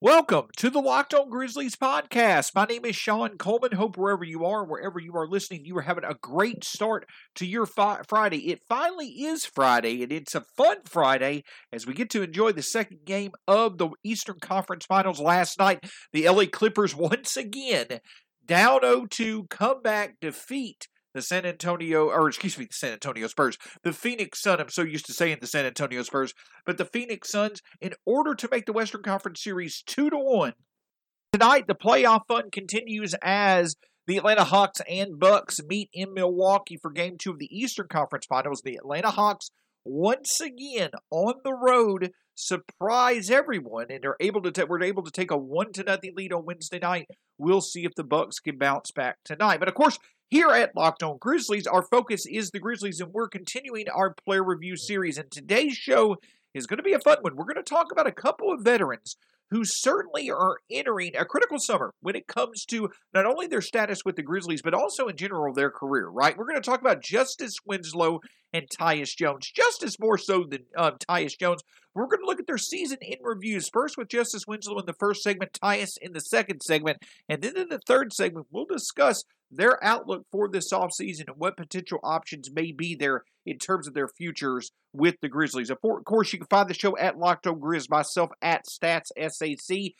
Welcome to the Locked On Grizzlies podcast. My name is Shawn Coleman. Hope wherever you are, wherever you are listening, you are having a great start to your fi- Friday. It finally is Friday, and it's a fun Friday as we get to enjoy the second game of the Eastern Conference Finals last night. The LA Clippers once again down 0-2 comeback defeat the San Antonio, or excuse me, the San Antonio Spurs, the Phoenix Sun. I'm so used to saying the San Antonio Spurs, but the Phoenix Suns, in order to make the Western Conference Series two to one. Tonight, the playoff fun continues as the Atlanta Hawks and Bucks meet in Milwaukee for Game Two of the Eastern Conference Finals. The Atlanta Hawks once again on the road surprise everyone and are able to we're able to take a one to nothing lead on Wednesday night. We'll see if the Bucks can bounce back tonight. But of course, here at Locked On Grizzlies, our focus is the Grizzlies, and we're continuing our player review series. And today's show is going to be a fun one. We're going to talk about a couple of veterans who certainly are entering a critical summer when it comes to not only their status with the Grizzlies, but also in general their career, right? We're going to talk about Justise Winslow and Tyus Jones. Justise more so than um, Tyus Jones. We're going to look at their season in reviews, first with Justise Winslow in the first segment, Tyus in the second segment, and then in the third segment, we'll discuss their outlook for this offseason and what potential options may be there in terms of their futures with the Grizzlies. Of course, you can find the show at Locked On Grizz, myself at Stats SAC.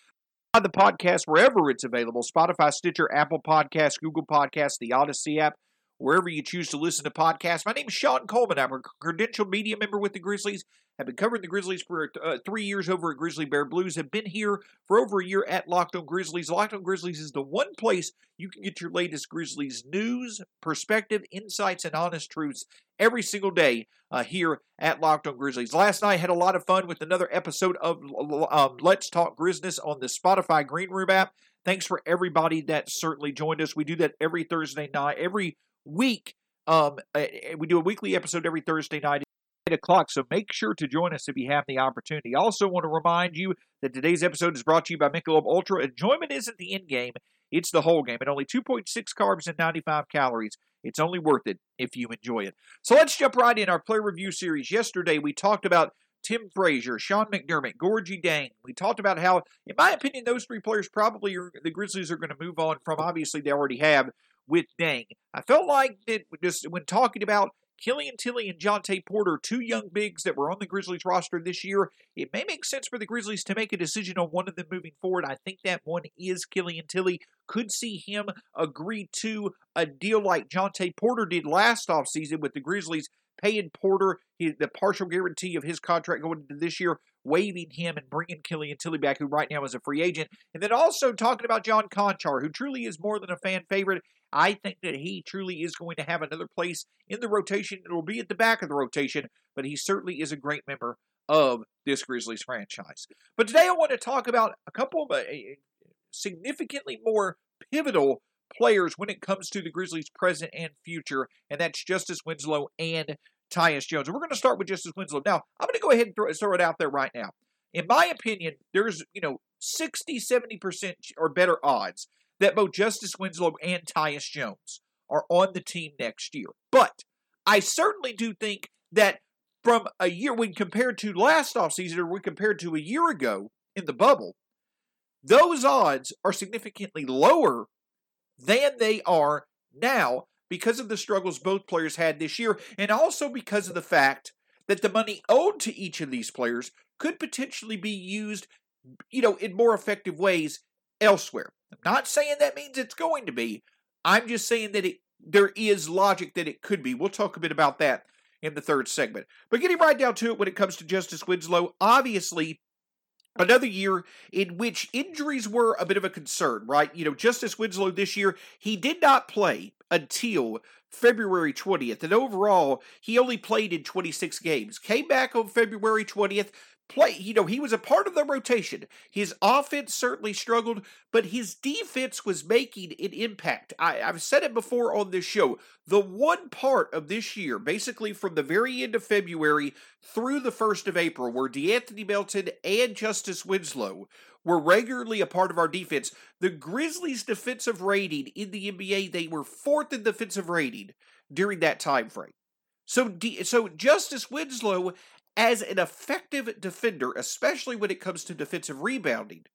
Find the podcast wherever it's available Spotify, Stitcher, Apple Podcasts, Google Podcasts, the Odyssey app, wherever you choose to listen to podcasts. My name is Shawn Coleman. I'm a credentialed media member with the Grizzlies have been covering the Grizzlies for uh, three years over at Grizzly Bear Blues, have been here for over a year at Locked On Grizzlies. Locked On Grizzlies is the one place you can get your latest Grizzlies news, perspective, insights, and honest truths every single day uh, here at Locked On Grizzlies. Last night I had a lot of fun with another episode of um, Let's Talk Grizzness on the Spotify Green Room app. Thanks for everybody that certainly joined us. We do that every Thursday night, every week. Um, we do a weekly episode every Thursday night 8 o'clock. So make sure to join us if you have the opportunity. Also want to remind you that today's episode is brought to you by Michelob Ultra. Enjoyment isn't the end game, it's the whole game. At only 2.6 carbs and 95 calories, it's only worth it if you enjoy it. So let's jump right in our player review series. Yesterday, we talked about Tim Frazier, Sean McDermott, Gorgui Dieng. We talked about how, in my opinion, those three players probably are, the Grizzlies are going to move on from. Obviously, they already have with Dieng. I felt like that just when talking about Killian Tillie and Jontay Porter, two young bigs that were on the Grizzlies roster this year. It may make sense for the Grizzlies to make a decision on one of them moving forward. I think that one is Killian Tillie. Could see him agree to a deal like Jontay Porter did last offseason with the Grizzlies paying Porter the partial guarantee of his contract going into this year, waiving him and bringing Killian Tillie back, who right now is a free agent. And then also talking about John Konchar, who truly is more than a fan favorite. I think that he truly is going to have another place in the rotation. It will be at the back of the rotation, but he certainly is a great member of this Grizzlies franchise. But today I want to talk about a couple of uh, significantly more pivotal players when it comes to the Grizzlies' present and future, and that's Justise Winslow and Tyus Jones. We're going to start with Justise Winslow. Now, I'm going to go ahead and throw, throw it out there right now. In my opinion, there's, you know, 60, 70% or better odds that both Justise Winslow and Tyus Jones are on the team next year. But I certainly do think that from a year, when compared to last offseason or when compared to a year ago in the bubble, those odds are significantly lower than they are now because of the struggles both players had this year and also because of the fact that the money owed to each of these players could potentially be used you know in more effective ways elsewhere i'm not saying that means it's going to be i'm just saying that it there is logic that it could be we'll talk a bit about that in the third segment but getting right down to it when it comes to justise winslow obviously Another year in which injuries were a bit of a concern, right? You know, Justise Winslow this year, he did not play until February 20th. And overall, he only played in 26 games. Came back on February 20th, play. You know, he was a part of the rotation. His offense certainly struggled, but his defense was making an impact. I, have said it before on this show. The one part of this year, basically from the very end of February through the 1st of April, where De'Anthony Melton and Justise Winslow were regularly a part of our defense. The Grizzlies' defensive rating in the NBA, they were fourth in defensive rating during that time frame. So, so Justise Winslow as an effective defender, especially when it comes to defensive rebounding,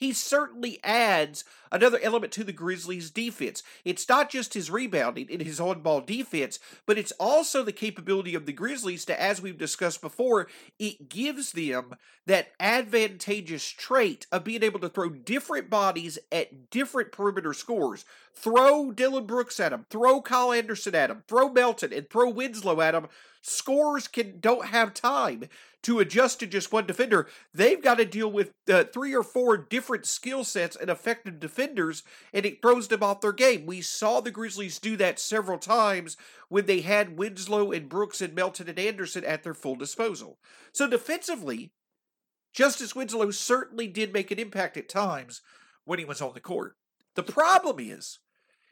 he certainly adds another element to the Grizzlies' defense. It's not just his rebounding and his on ball defense, but it's also the capability of the Grizzlies to, as we've discussed before, it gives them that advantageous trait of being able to throw different bodies at different perimeter scores. Throw Dillon Brooks at him, throw Kyle Anderson at him, throw Melton, and throw Winslow at him. Scores can don't have time to adjust to just one defender. They've got to deal with uh, three or four different skill sets and effective defenders, and it throws them off their game. We saw the Grizzlies do that several times when they had Winslow and Brooks and Melton and Anderson at their full disposal. So defensively, Justise Winslow certainly did make an impact at times when he was on the court. The problem is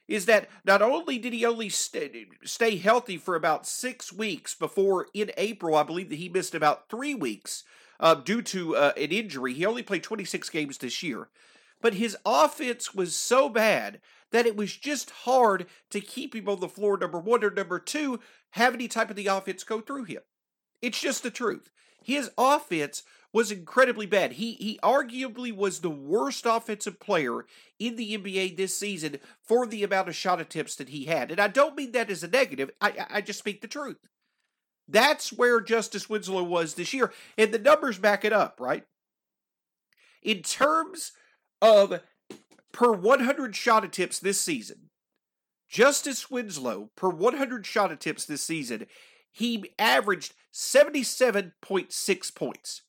is that not only did he only stay, stay healthy for about six weeks before in April, I believe that he missed about three weeks uh, due to uh, an injury. He only played 26 games this year. But his offense was so bad that it was just hard to keep him on the floor, number one, or number two, have any type of the offense go through him. It's just the truth. His offense was incredibly bad. He he arguably was the worst offensive player in the NBA this season for the amount of shot attempts that he had. And I don't mean that as a negative. I I just speak the truth. That's where Justise Winslow was this year, and the numbers back it up, right? In terms of per 100 shot attempts this season, Justise Winslow per 100 shot attempts this season, he averaged 77.6 points.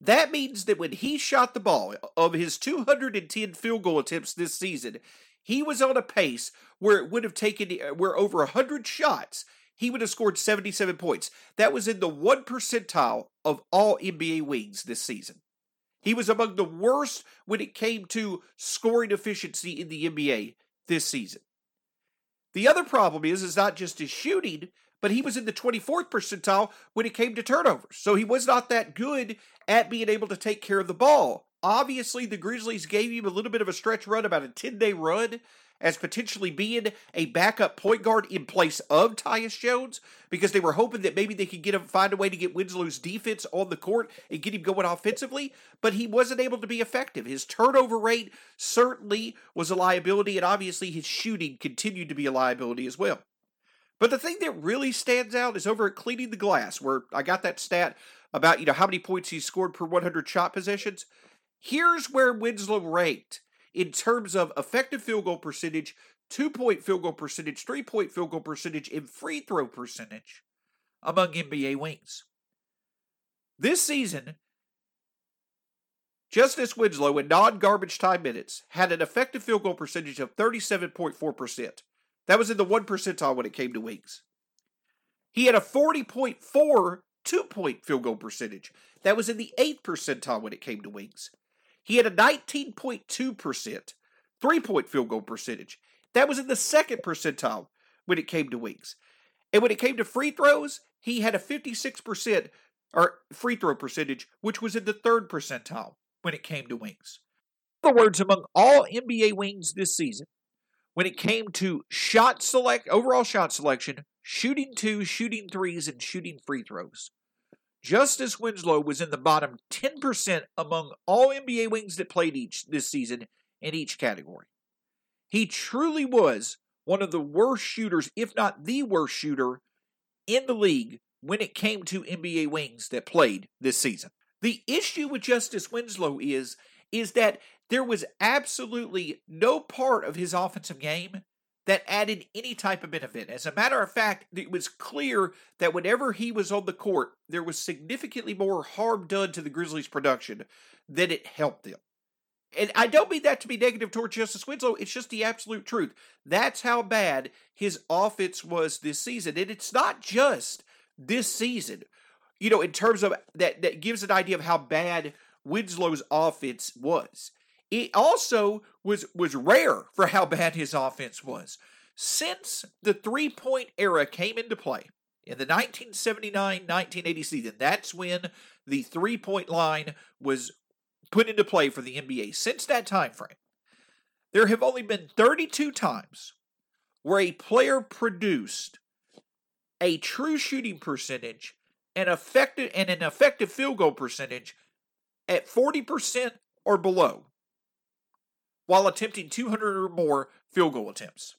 That means that when he shot the ball, of his 210 field goal attempts this season, he was on a pace where it would have taken, uh, where over 100 shots, he would have scored 77 points. That was in the one percentile of all NBA wings this season. He was among the worst when it came to scoring efficiency in the NBA this season. The other problem is, is not just his shooting, but he was in the 24th percentile when it came to turnovers. So he was not that good at being able to take care of the ball. Obviously, the Grizzlies gave him a little bit of a stretch run, about a 10 day run, as potentially being a backup point guard in place of Tyus Jones because they were hoping that maybe they could get him find a way to get Winslow's defense on the court and get him going offensively, but he wasn't able to be effective. His turnover rate certainly was a liability, and obviously his shooting continued to be a liability as well. But the thing that really stands out is over at cleaning the glass, where I got that stat about you know how many points he scored per 100 shot possessions. Here's where Winslow ranked in terms of effective field goal percentage, two point field goal percentage, three point field goal percentage, and free throw percentage among NBA wings. This season, Justise Winslow in non garbage time minutes had an effective field goal percentage of 37.4%. That was in the one percentile when it came to wings. He had a 40.4 two point field goal percentage. That was in the eighth percentile when it came to wings. He had a 19.2% three point field goal percentage. That was in the second percentile when it came to wings. And when it came to free throws, he had a 56% or free throw percentage, which was in the third percentile when it came to wings. In other words, among all NBA wings this season, when it came to shot select, overall shot selection, shooting two, shooting threes, and shooting free throws. Justise Winslow was in the bottom 10% among all NBA wings that played each this season in each category. He truly was one of the worst shooters, if not the worst shooter in the league when it came to NBA wings that played this season. The issue with Justise Winslow is is that there was absolutely no part of his offensive game that added any type of benefit. As a matter of fact, it was clear that whenever he was on the court, there was significantly more harm done to the Grizzlies' production than it helped them. And I don't mean that to be negative towards Justise Winslow. It's just the absolute truth. That's how bad his offense was this season. And it's not just this season. You know, in terms of that, that gives an idea of how bad Winslow's offense was. It also was was rare for how bad his offense was. Since the three point era came into play in the 1979 1980 season, that's when the three point line was put into play for the NBA. Since that time frame, there have only been 32 times where a player produced a true shooting percentage and effective and an effective field goal percentage at 40% or below while attempting 200 or more field goal attempts.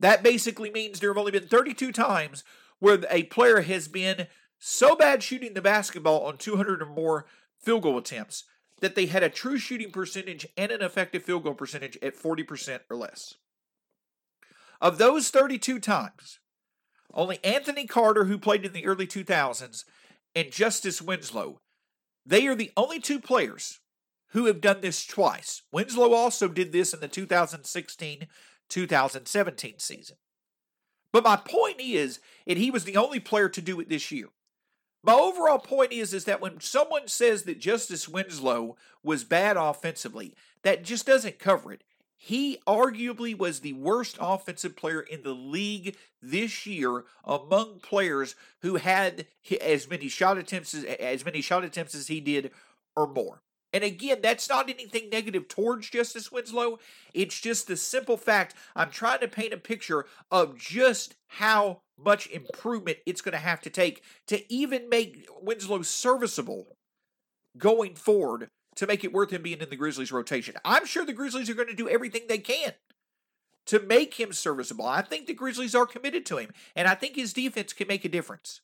That basically means there have only been 32 times where a player has been so bad shooting the basketball on 200 or more field goal attempts that they had a true shooting percentage and an effective field goal percentage at 40% or less. Of those 32 times, only Anthony Carter, who played in the early 2000s, and Justise Winslow, they are the only two players who have done this twice. Winslow also did this in the 2016 2017 season. But my point is, and he was the only player to do it this year. My overall point is, is that when someone says that Justise Winslow was bad offensively, that just doesn't cover it. He arguably was the worst offensive player in the league this year among players who had as many shot attempts as, as many shot attempts as he did or more. And again, that's not anything negative towards Justise Winslow. It's just the simple fact I'm trying to paint a picture of just how much improvement it's going to have to take to even make Winslow serviceable going forward to make it worth him being in the Grizzlies rotation. I'm sure the Grizzlies are going to do everything they can to make him serviceable. I think the Grizzlies are committed to him, and I think his defense can make a difference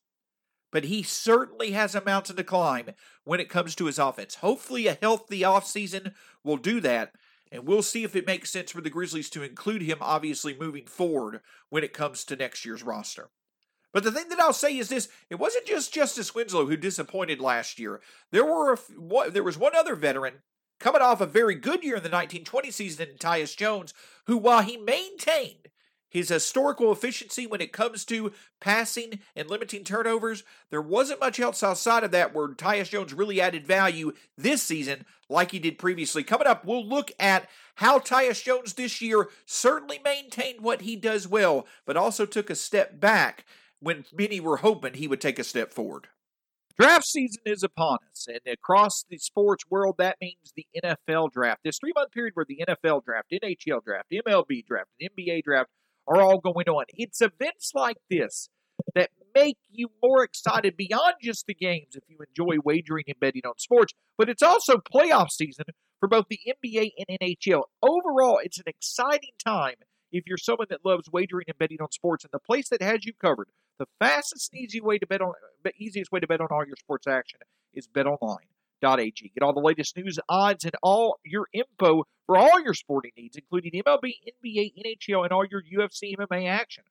but he certainly has a mountain to climb when it comes to his offense. Hopefully, a healthy offseason will do that, and we'll see if it makes sense for the Grizzlies to include him, obviously, moving forward when it comes to next year's roster. But the thing that I'll say is this: it wasn't just Justise Winslow who disappointed last year. There were a, there was one other veteran coming off a very good year in the 1920 season, Tyus Jones, who, while he maintained his historical efficiency when it comes to passing and limiting turnovers. There wasn't much else outside of that where Tyus Jones really added value this season like he did previously. Coming up, we'll look at how Tyus Jones this year certainly maintained what he does well, but also took a step back when many were hoping he would take a step forward. Draft season is upon us, and across the sports world, that means the NFL draft. This three month period where the NFL draft, NHL draft, MLB draft, NBA draft are all going on. It's events like this that make you more excited beyond just the games if you enjoy wagering and betting on sports, but it's also playoff season for both the NBA and NHL. Overall, it's an exciting time if you're someone that loves wagering and betting on sports and the place that has you covered. The fastest and easy way to bet on easiest way to bet on all your sports action is BetOnline. Get all the latest news, odds, and all your info for all your sporting needs, including MLB, NBA, NHL, and all your UFC MMA action.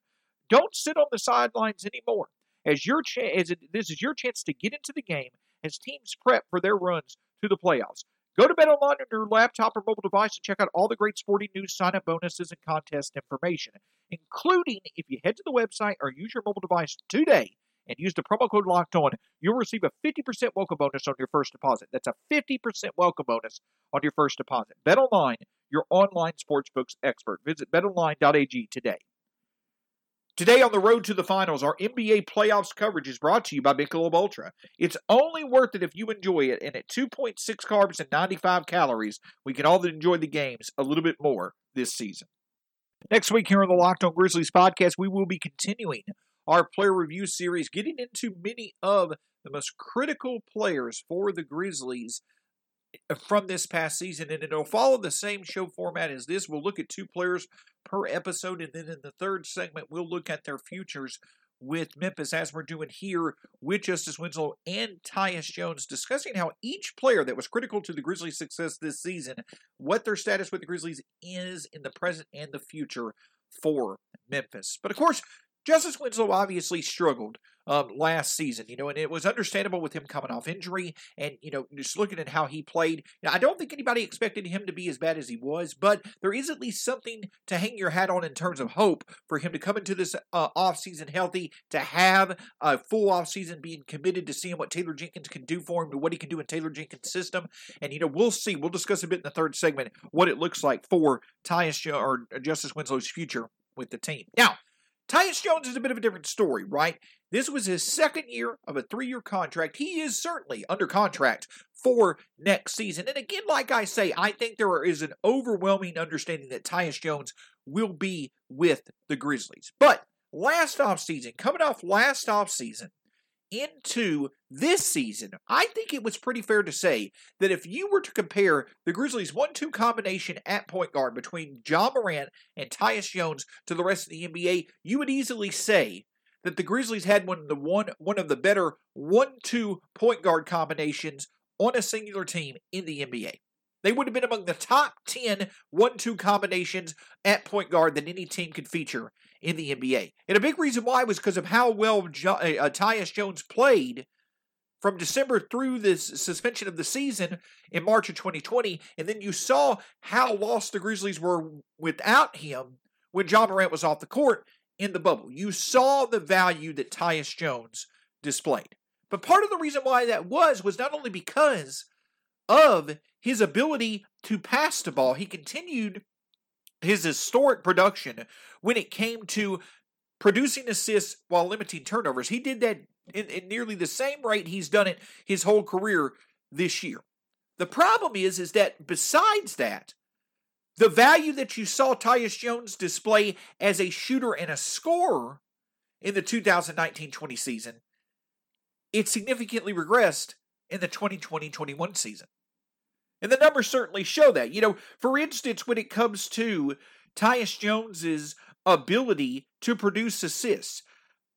Don't sit on the sidelines anymore. As your cha- as it, this is your chance to get into the game as teams prep for their runs to the playoffs. Go to BetOnline on your laptop or mobile device and check out all the great sporting news, sign-up bonuses, and contest information, including if you head to the website or use your mobile device today and use the promo code locked on, you'll receive a 50% welcome bonus on your first deposit. That's a 50% welcome bonus on your first deposit. Bet online, your online sportsbooks expert. Visit betonline.ag today. Today on the road to the finals, our NBA playoffs coverage is brought to you by Michelob Ultra. It's only worth it if you enjoy it, and at 2.6 carbs and 95 calories, we can all enjoy the games a little bit more this season. Next week here on the Locked On Grizzlies podcast, we will be continuing our player review series, getting into many of the most critical players for the Grizzlies eh, from this past season. And it'll follow the same show format as this. We'll look at two players per episode. And then in the third segment, we'll look at their futures with Memphis, as we're doing here with Justise Winslow and Tyus Jones, discussing how each player that was critical to the Grizzlies' success this season, what their status with the Grizzlies is in the present and the future for Memphis. But of course, Justise Winslow obviously struggled um, last season, you know, and it was understandable with him coming off injury and, you know, just looking at how he played. Now, I don't think anybody expected him to be as bad as he was, but there is at least something to hang your hat on in terms of hope for him to come into this uh, offseason healthy, to have a full offseason being committed to seeing what Taylor Jenkins can do for him, to what he can do in Taylor Jenkins' system. And, you know, we'll see. We'll discuss a bit in the third segment what it looks like for Tyus or Justise Winslow's future with the team. Now, Tyus Jones is a bit of a different story, right? This was his second year of a three year contract. He is certainly under contract for next season. And again, like I say, I think there is an overwhelming understanding that Tyus Jones will be with the Grizzlies. But last offseason, coming off last offseason, into this season, I think it was pretty fair to say that if you were to compare the Grizzlies' one two combination at point guard between Ja Morant and Tyus Jones to the rest of the NBA, you would easily say that the Grizzlies had one of the one one of the better one two point guard combinations on a singular team in the NBA. They would have been among the top 10 1 2 combinations at point guard that any team could feature in the NBA. And a big reason why was because of how well jo- uh, Tyus Jones played from December through the suspension of the season in March of 2020. And then you saw how lost the Grizzlies were without him when Ja Morant was off the court in the bubble. You saw the value that Tyus Jones displayed. But part of the reason why that was was not only because of his ability to pass the ball, he continued his historic production when it came to producing assists while limiting turnovers. He did that in, in, nearly the same rate he's done it his whole career this year. The problem is, is that besides that, the value that you saw Tyus Jones display as a shooter and a scorer in the 2019-20 season, it significantly regressed in the 2020-21 season. And the numbers certainly show that. You know, for instance, when it comes to Tyus Jones's ability to produce assists,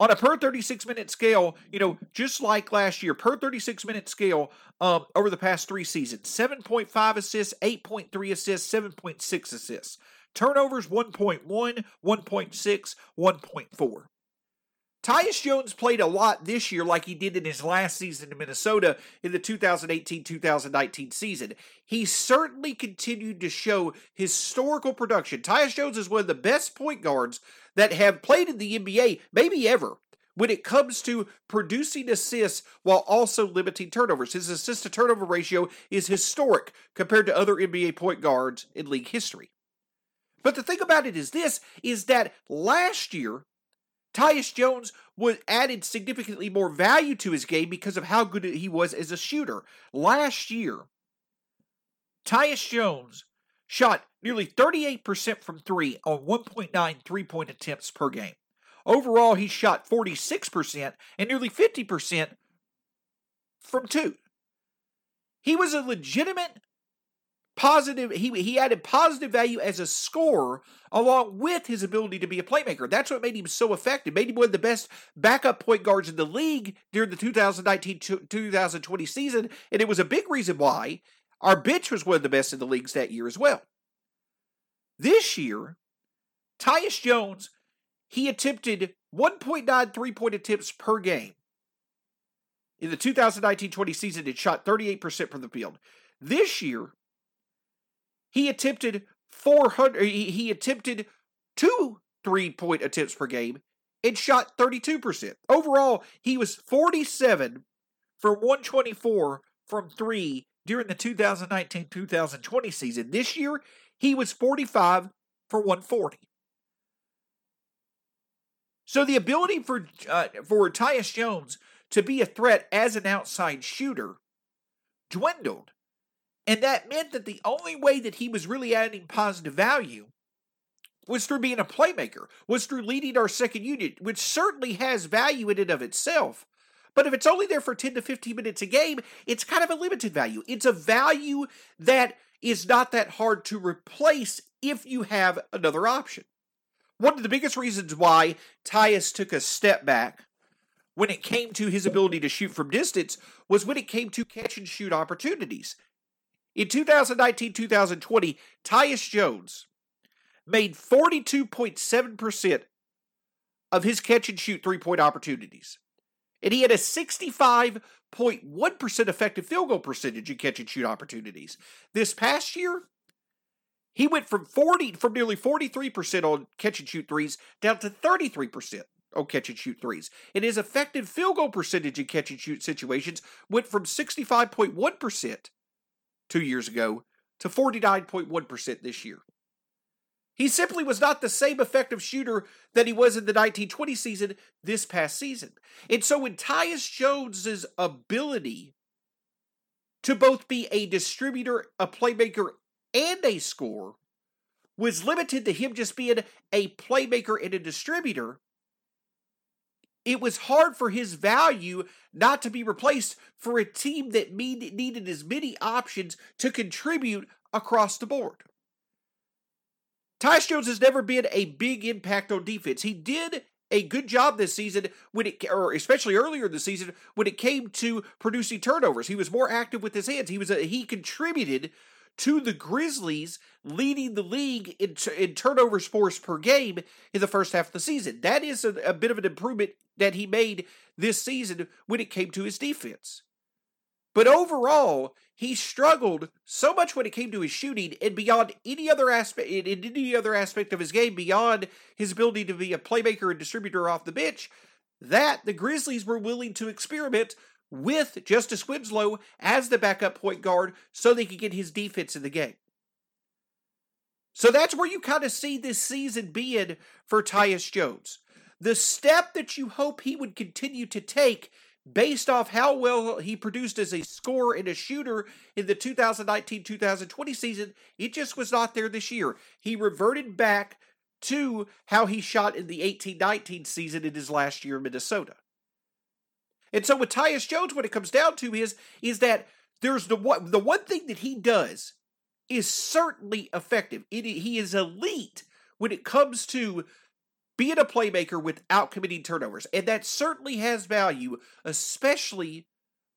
on a per 36 minute scale, you know, just like last year, per 36 minute scale um, over the past three seasons 7.5 assists, 8.3 assists, 7.6 assists. Turnovers 1.1, 1.6, 1.4. Tyus Jones played a lot this year like he did in his last season in Minnesota in the 2018 2019 season. He certainly continued to show historical production. Tyus Jones is one of the best point guards that have played in the NBA, maybe ever, when it comes to producing assists while also limiting turnovers. His assist to turnover ratio is historic compared to other NBA point guards in league history. But the thing about it is this is that last year Tyus Jones was added significantly more value to his game because of how good he was as a shooter. Last year, Tyus Jones shot nearly 38% from three on 1.9 three point attempts per game. Overall, he shot 46% and nearly 50% from two. He was a legitimate positive he he added positive value as a scorer along with his ability to be a playmaker. That's what made him so effective. Made him one of the best backup point guards in the league during the 2019-2020 season, and it was a big reason why our bench was one of the best in the leagues that year as well. This year, Tyus Jones, he attempted 1.9 three-point attempts per game. In the 2019-20 season, it shot 38% from the field. This year, he attempted 400 he, he attempted two three-point attempts per game and shot 32%. Overall, he was 47 for 124 from 3 during the 2019-2020 season. This year, he was 45 for 140. So the ability for uh, for Tyus Jones to be a threat as an outside shooter dwindled and that meant that the only way that he was really adding positive value was through being a playmaker, was through leading our second unit, which certainly has value in and of itself. But if it's only there for 10 to 15 minutes a game, it's kind of a limited value. It's a value that is not that hard to replace if you have another option. One of the biggest reasons why Tyus took a step back when it came to his ability to shoot from distance was when it came to catch and shoot opportunities. In 2019 2020, Tyus Jones made 42.7% of his catch and shoot three point opportunities. And he had a 65.1% effective field goal percentage in catch and shoot opportunities. This past year, he went from 40 from nearly 43% on catch and shoot threes down to 33% on catch and shoot threes. And his effective field goal percentage in catch and shoot situations went from 65.1% two years ago to 49.1% this year. He simply was not the same effective shooter that he was in the 1920 season this past season. And so when Tyus Jones's ability to both be a distributor, a playmaker, and a scorer was limited to him just being a playmaker and a distributor, it was hard for his value not to be replaced for a team that needed as many options to contribute across the board. Tyus Jones has never been a big impact on defense. He did a good job this season when it, or especially earlier in the season when it came to producing turnovers. He was more active with his hands. He was a, he contributed to the Grizzlies, leading the league in, in turnovers forced per game in the first half of the season. That is a, a bit of an improvement that he made this season when it came to his defense. But overall, he struggled so much when it came to his shooting and beyond any other aspect in any other aspect of his game beyond his ability to be a playmaker and distributor off the bench that the Grizzlies were willing to experiment with Justise Winslow as the backup point guard so they could get his defense in the game. So that's where you kind of see this season being for Tyus Jones. The step that you hope he would continue to take based off how well he produced as a scorer and a shooter in the 2019 2020 season, it just was not there this year. He reverted back to how he shot in the 18 19 season in his last year in Minnesota. And so with Tyus Jones, what it comes down to is, is that there's the one, the one thing that he does is certainly effective. It, he is elite when it comes to being a playmaker without committing turnovers. And that certainly has value, especially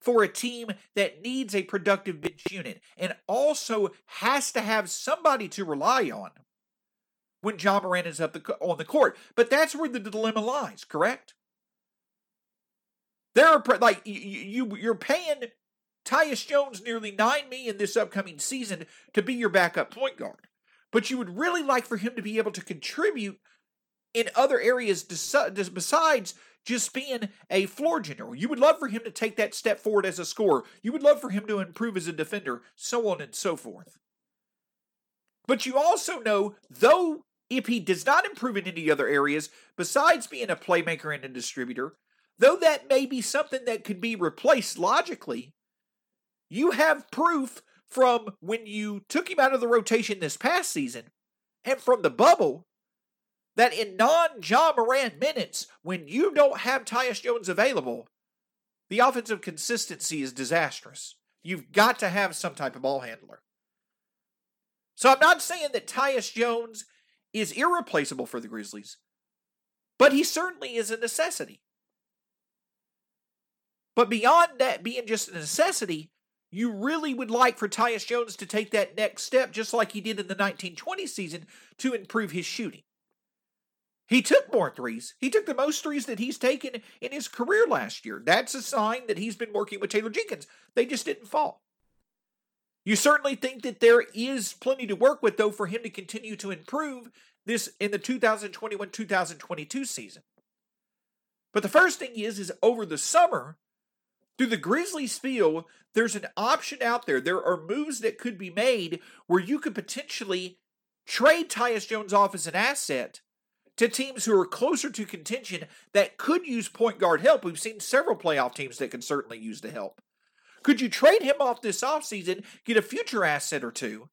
for a team that needs a productive bench unit and also has to have somebody to rely on when Ja Morant is up the, on the court. But that's where the dilemma lies, correct? There are like you, you you're paying Tyus Jones nearly nine million this upcoming season to be your backup point guard, but you would really like for him to be able to contribute in other areas besides just being a floor general. You would love for him to take that step forward as a scorer. You would love for him to improve as a defender, so on and so forth. But you also know, though, if he does not improve in any other areas besides being a playmaker and a distributor, though that may be something that could be replaced logically, you have proof from when you took him out of the rotation this past season and from the bubble that in non Ja Morant minutes, when you don't have Tyus Jones available, the offensive consistency is disastrous. You've got to have some type of ball handler. So I'm not saying that Tyus Jones is irreplaceable for the Grizzlies, but he certainly is a necessity. But beyond that being just a necessity, you really would like for Tyus Jones to take that next step, just like he did in the 1920 season, to improve his shooting. He took more threes. He took the most threes that he's taken in his career last year. That's a sign that he's been working with Taylor Jenkins. They just didn't fall. You certainly think that there is plenty to work with, though, for him to continue to improve this in the 2021 2022 season. But the first thing is, is over the summer, through the Grizzlies feel there's an option out there. There are moves that could be made where you could potentially trade Tyus Jones off as an asset to teams who are closer to contention that could use point guard help. We've seen several playoff teams that can certainly use the help. Could you trade him off this offseason, get a future asset or two,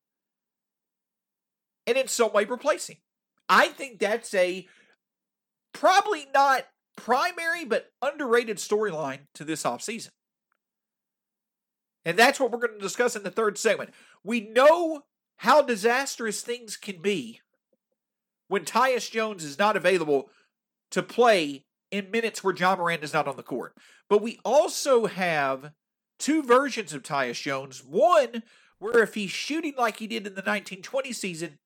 and in some way replace him? I think that's a probably not primary but underrated storyline to this offseason. And that's what we're going to discuss in the third segment. We know how disastrous things can be when Tyus Jones is not available to play in minutes where Ja Morant is not on the court. But we also have two versions of Tyus Jones. One where if he's shooting like he did in the 1920 season,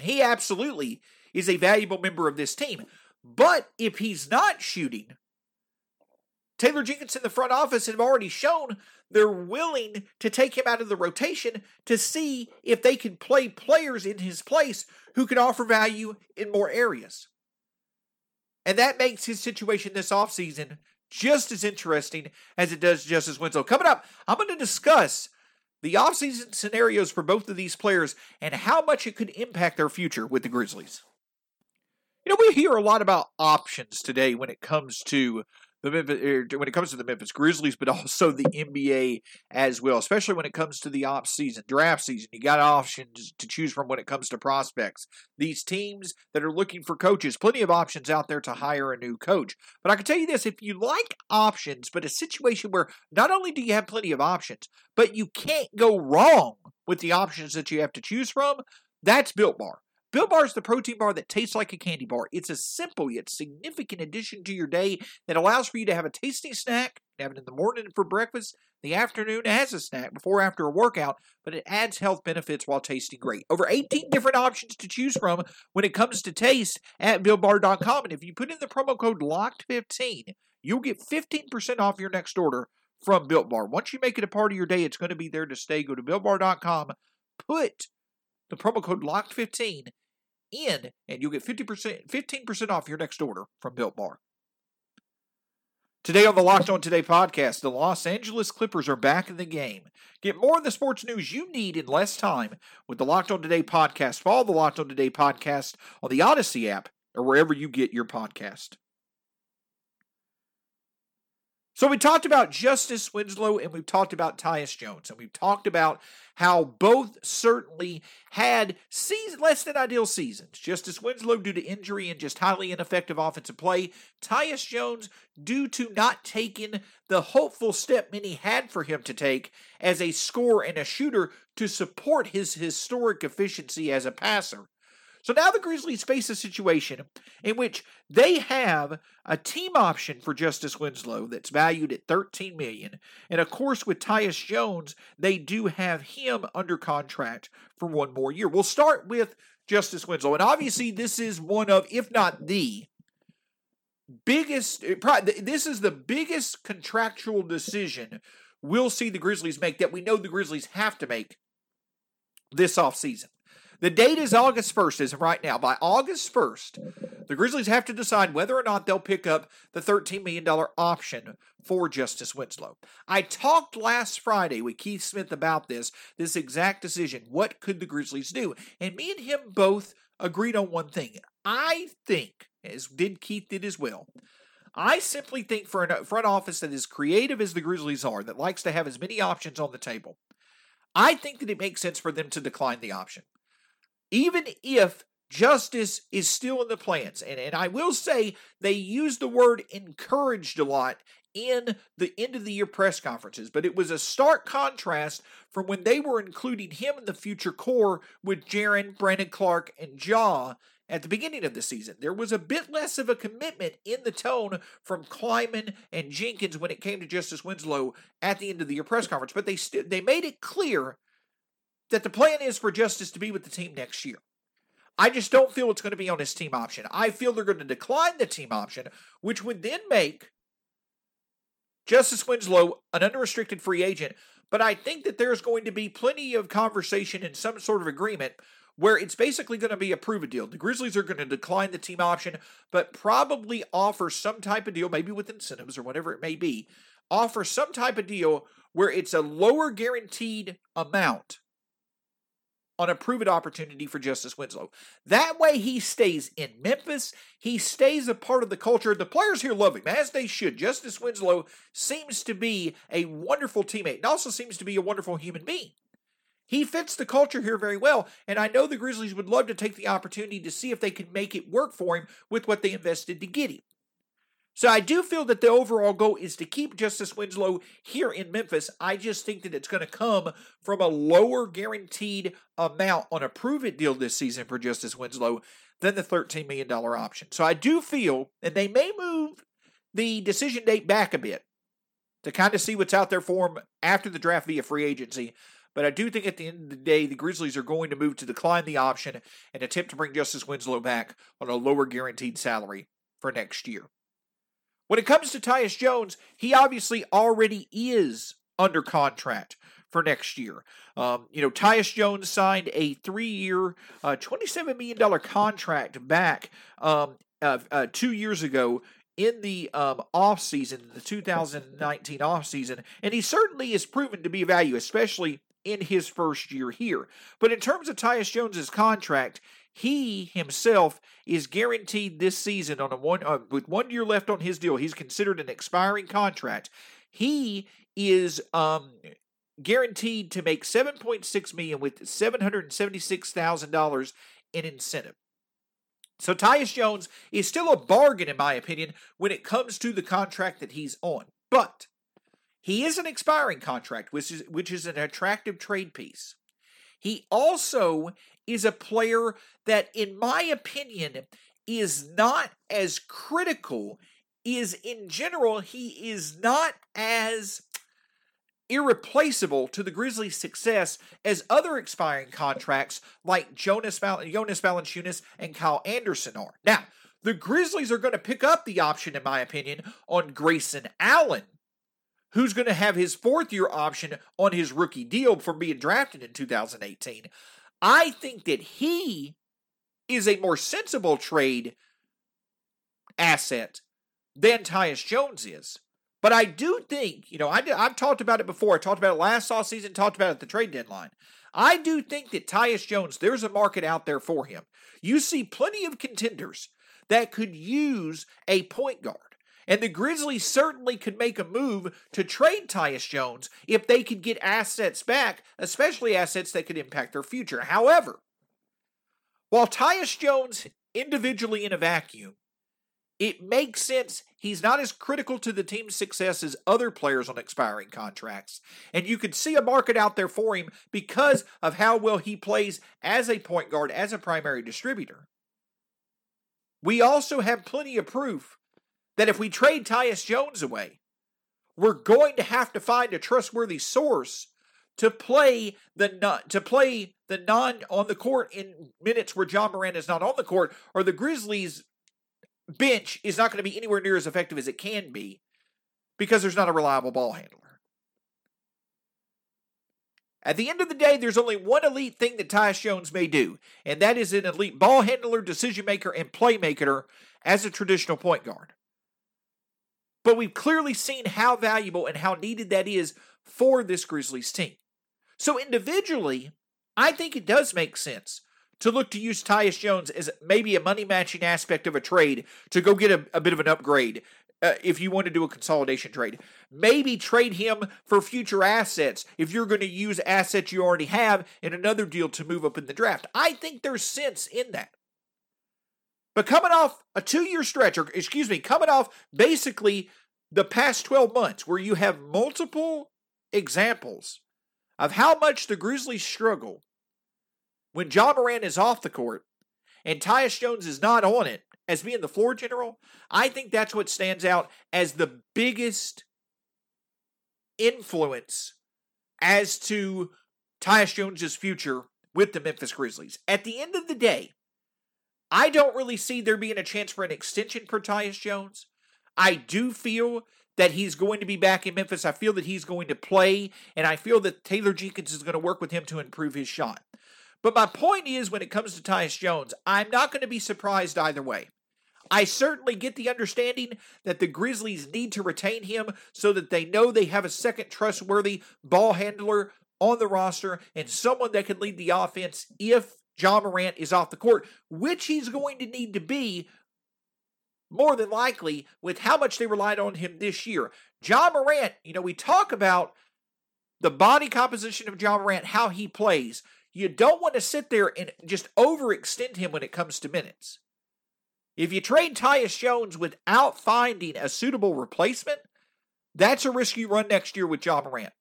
he absolutely is a valuable member of this team. But if he's not shooting, Taylor Jenkins in the front office have already shown they're willing to take him out of the rotation to see if they can play players in his place who can offer value in more areas. And that makes his situation this offseason just as interesting as it does Justise Winslow. Coming up, I'm going to discuss the offseason scenarios for both of these players and how much it could impact their future with the Grizzlies. You know, we hear a lot about options today when it comes to the Memphis, er, when it comes to the Memphis Grizzlies, but also the NBA as well, especially when it comes to the off season, draft season. You got options to choose from when it comes to prospects. These teams that are looking for coaches, plenty of options out there to hire a new coach. But I can tell you this if you like options, but a situation where not only do you have plenty of options, but you can't go wrong with the options that you have to choose from, that's Built Bar. Built Bar is the protein bar that tastes like a candy bar. It's a simple yet significant addition to your day that allows for you to have a tasty snack, have it in the morning for breakfast, the afternoon as a snack, before or after a workout, but it adds health benefits while tasting great. Over 18 different options to choose from when it comes to taste at BuiltBar.com. And if you put in the promo code LOCKED15, you'll get 15% off your next order from Built Bar. Once you make it a part of your day, it's going to be there to stay. Go to BuiltBar.com, put the promo code LOCKED15 in, and you'll get 50%, 15% off your next order from Built Bar. Today on the Locked On Today podcast, the Los Angeles Clippers are back in the game. Get more of the sports news you need in less time with the Locked On Today podcast. Follow the Locked On Today podcast on the Odyssey app or wherever you get your podcast. So we talked about Justise Winslow and we've talked about Tyus Jones and we've talked about how both certainly had season, less than ideal seasons. Justise Winslow due to injury and just highly ineffective offensive play. Tyus Jones due to not taking the hopeful step many had for him to take as a scorer and a shooter to support his historic efficiency as a passer. So now the Grizzlies face a situation in which they have a team option for Justise Winslow that's valued at 13 million. And of course with Tyus Jones, they do have him under contract for one more year. We'll start with Justise Winslow. And obviously this is one of if not the biggest eh, this is the biggest contractual decision we'll see the Grizzlies make that we know the Grizzlies have to make this offseason. The date is August 1st, as of right now. By August 1st, the Grizzlies have to decide whether or not they'll pick up the $13 million option for Justise Winslow. I talked last Friday with Keith Smith about this, this exact decision. What could the Grizzlies do? And me and him both agreed on one thing. I think, as did Keith did as well, I simply think for a front office that is creative as the Grizzlies are, that likes to have as many options on the table, I think that it makes sense for them to decline the option even if justise is still in the plans. And, and I will say they use the word encouraged a lot in the end of the year press conferences, but it was a stark contrast from when they were including him in the future core with Jaren, Brandon Clarke, and Ja at the beginning of the season. There was a bit less of a commitment in the tone from Kleiman and Jenkins when it came to Justise Winslow at the end of the year press conference, but they st- they made it clear that the plan is for Justise to be with the team next year. I just don't feel it's going to be on his team option. I feel they're going to decline the team option, which would then make Justise Winslow an unrestricted free agent. But I think that there's going to be plenty of conversation and some sort of agreement where it's basically going to be a prove a deal. The Grizzlies are going to decline the team option, but probably offer some type of deal, maybe with incentives or whatever it may be, offer some type of deal where it's a lower guaranteed amount on a proven opportunity for Justise Winslow. That way he stays in Memphis. He stays a part of the culture. The players here love him, as they should. Justise Winslow seems to be a wonderful teammate and also seems to be a wonderful human being. He fits the culture here very well, and I know the Grizzlies would love to take the opportunity to see if they can make it work for him with what they invested to get him. So I do feel that the overall goal is to keep Justise Winslow here in Memphis. I just think that it's going to come from a lower guaranteed amount on a prove it deal this season for Justise Winslow than the $13 million option. So I do feel, and they may move the decision date back a bit to kind of see what's out there for him after the draft via free agency. But I do think at the end of the day, the Grizzlies are going to move to decline the option and attempt to bring Justise Winslow back on a lower guaranteed salary for next year. When it comes to Tyus Jones, he obviously already is under contract for next year. Um, you know, Tyus Jones signed a three-year, uh, $27 million contract back um, uh, uh, two years ago in the um, offseason, the 2019 offseason, and he certainly is proven to be value, especially in his first year here. But in terms of Tyus Jones's contract, he himself is guaranteed this season on a one uh, with one year left on his deal. He's considered an expiring contract. He is um, guaranteed to make 7.6 million with $776,000 in incentive. So Tyus Jones is still a bargain in my opinion when it comes to the contract that he's on. But he is an expiring contract, which is which is an attractive trade piece. He also is a player that in my opinion is not as critical is in general he is not as irreplaceable to the Grizzlies' success as other expiring contracts like Jonas, Jonas Valanciunas and Kyle Anderson are. Now, the Grizzlies are going to pick up the option, in my opinion, on Grayson Allen, who's going to have his fourth year option on his rookie deal for being drafted in 2018. I think that he is a more sensible trade asset than Tyus Jones is. But I do think, you know, I, I've talked about it before. I talked about it last offseason, talked about it at the trade deadline. I do think that Tyus Jones, there's a market out there for him. You see plenty of contenders that could use a point guard. And the Grizzlies certainly could make a move to trade Tyus Jones if they could get assets back, especially assets that could impact their future. However, while Tyus Jones individually in a vacuum it makes sense. He's not as critical to the team's success as other players on expiring contracts. And you could see a market out there for him because of how well he plays as a point guard, as a primary distributor. We also have plenty of proof that if we trade Tyus Jones away, we're going to have to find a trustworthy source to play the to play the non on the court in minutes where Ja Morant is not on the court, or the Grizzlies bench is not going to be anywhere near as effective as it can be because there's not a reliable ball handler. At the end of the day, there's only one elite thing that Tyus Jones may do, and that is an elite ball handler, decision maker, and playmaker as a traditional point guard. But we've clearly seen how valuable and how needed that is for this Grizzlies team. So individually, I think it does make sense to look to use Tyus Jones as maybe a money matching aspect of a trade to go get a, a bit of an upgrade uh, if you want to do a consolidation trade. Maybe trade him for future assets if you're going to use assets you already have in another deal to move up in the draft. I think there's sense in that. But coming off a two year stretch, or excuse me, coming off basically the past 12 months where you have multiple examples of how much the Grizzlies struggle when Ja Morant is off the court and Tyus Jones is not on it as being the floor general, I think that's what stands out as the biggest influence as to Tyus Jones's future with the Memphis Grizzlies. At the end of the day, I don't really see there being a chance for an extension for Tyus Jones. I do feel that he's going to be back in Memphis. I feel that he's going to play, and I feel that Taylor Jenkins is going to work with him to improve his shot. But my point is, when it comes to Tyus Jones, I'm not going to be surprised either way. I certainly get the understanding that the Grizzlies need to retain him so that they know they have a second trustworthy ball handler on the roster and someone that can lead the offense if Ja Morant is off the court, which he's going to need to be more than likely with how much they relied on him this year. Ja Morant, you know, we talk about the body composition of Ja Morant, how he plays. You don't want to sit there and just overextend him when it comes to minutes. If you trade Tyus Jones without finding a suitable replacement, that's a risk you run next year with Ja Morant.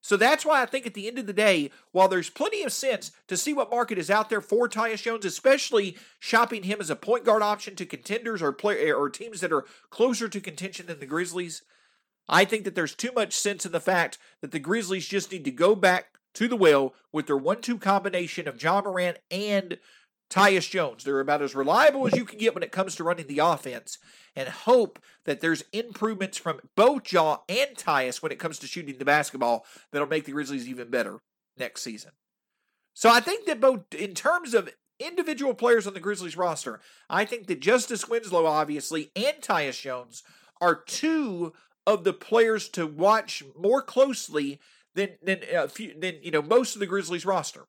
So that's why I think at the end of the day, while there's plenty of sense to see what market is out there for Tyus Jones, especially shopping him as a point guard option to contenders or play or teams that are closer to contention than the Grizzlies, I think that there's too much sense in the fact that the Grizzlies just need to go back to the well with their one-two combination of Ja Morant and Tyus Jones. They're about as reliable as you can get when it comes to running the offense, and hope that there's improvements from both Ja and Tyus when it comes to shooting the basketball that'll make the Grizzlies even better next season. So I think that both in terms of individual players on the Grizzlies roster, I think that Justise Winslow, obviously, and Tyus Jones are two of the players to watch more closely than than a few, than you know most of the Grizzlies roster.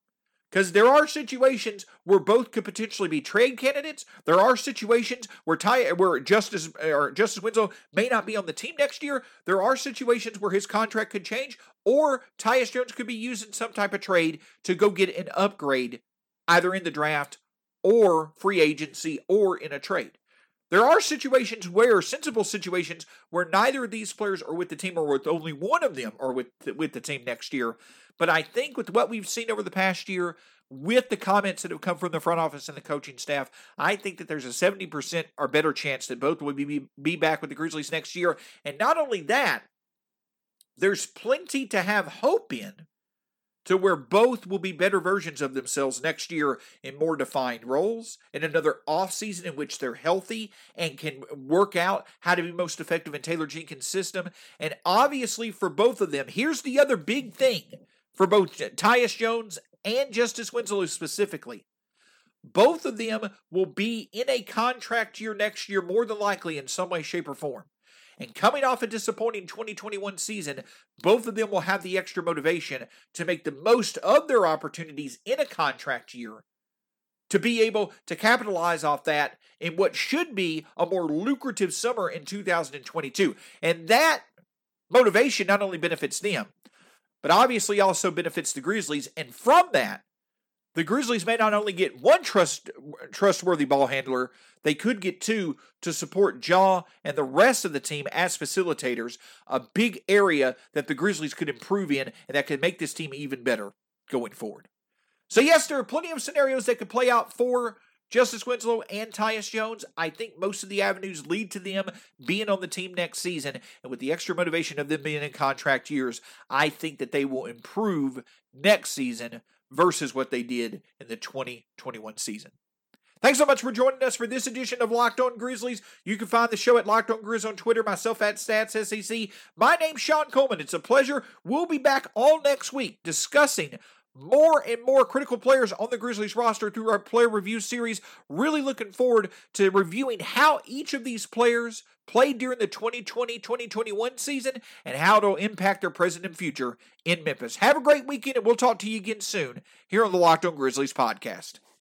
Because there are situations where both could potentially be trade candidates. There are situations where Ty, where Justise or Justise Winslow may not be on the team next year. There are situations where his contract could change, or Tyus Jones could be used in some type of trade to go get an upgrade, either in the draft or free agency or in a trade. There are situations where, sensible situations, where neither of these players are with the team or with only one of them are with the, with the team next year. But I think with what we've seen over the past year, with the comments that have come from the front office and the coaching staff, I think that there's a 70% or better chance that both will be, be back with the Grizzlies next year. And not only that, there's plenty to have hope in to where both will be better versions of themselves next year in more defined roles, in another offseason in which they're healthy and can work out how to be most effective in Taylor Jenkins' system. And obviously, for both of them, here's the other big thing for both Tyus Jones and Justise Winslow specifically. Both of them will be in a contract year next year, more than likely in some way, shape, or form. And coming off a disappointing 2021 season, both of them will have the extra motivation to make the most of their opportunities in a contract year to be able to capitalize off that in what should be a more lucrative summer in 2022. And that motivation not only benefits them, but obviously also benefits the Grizzlies. And from that, the Grizzlies may not only get one trust trustworthy ball handler, they could get two to support Ja and the rest of the team as facilitators, a big area that the Grizzlies could improve in and that could make this team even better going forward. So, yes, there are plenty of scenarios that could play out for Justise Winslow and Tyus Jones. I think most of the avenues lead to them being on the team next season. And with the extra motivation of them being in contract years, I think that they will improve next season versus what they did in the 2021 season. Thanks so much for joining us for this edition of Locked On Grizzlies. You can find the show at Locked On Grizz on Twitter, myself at StatsSEC. My name's Shawn Coleman. It's a pleasure. We'll be back all next week discussing Mm-hmm. more and more critical players on the Grizzlies roster through our player review series. Really looking forward to reviewing how each of these players played during the 2020 2021 season and how it'll impact their present and future in Memphis. Have a great weekend, and we'll talk to you again soon here on the Locked On Grizzlies podcast.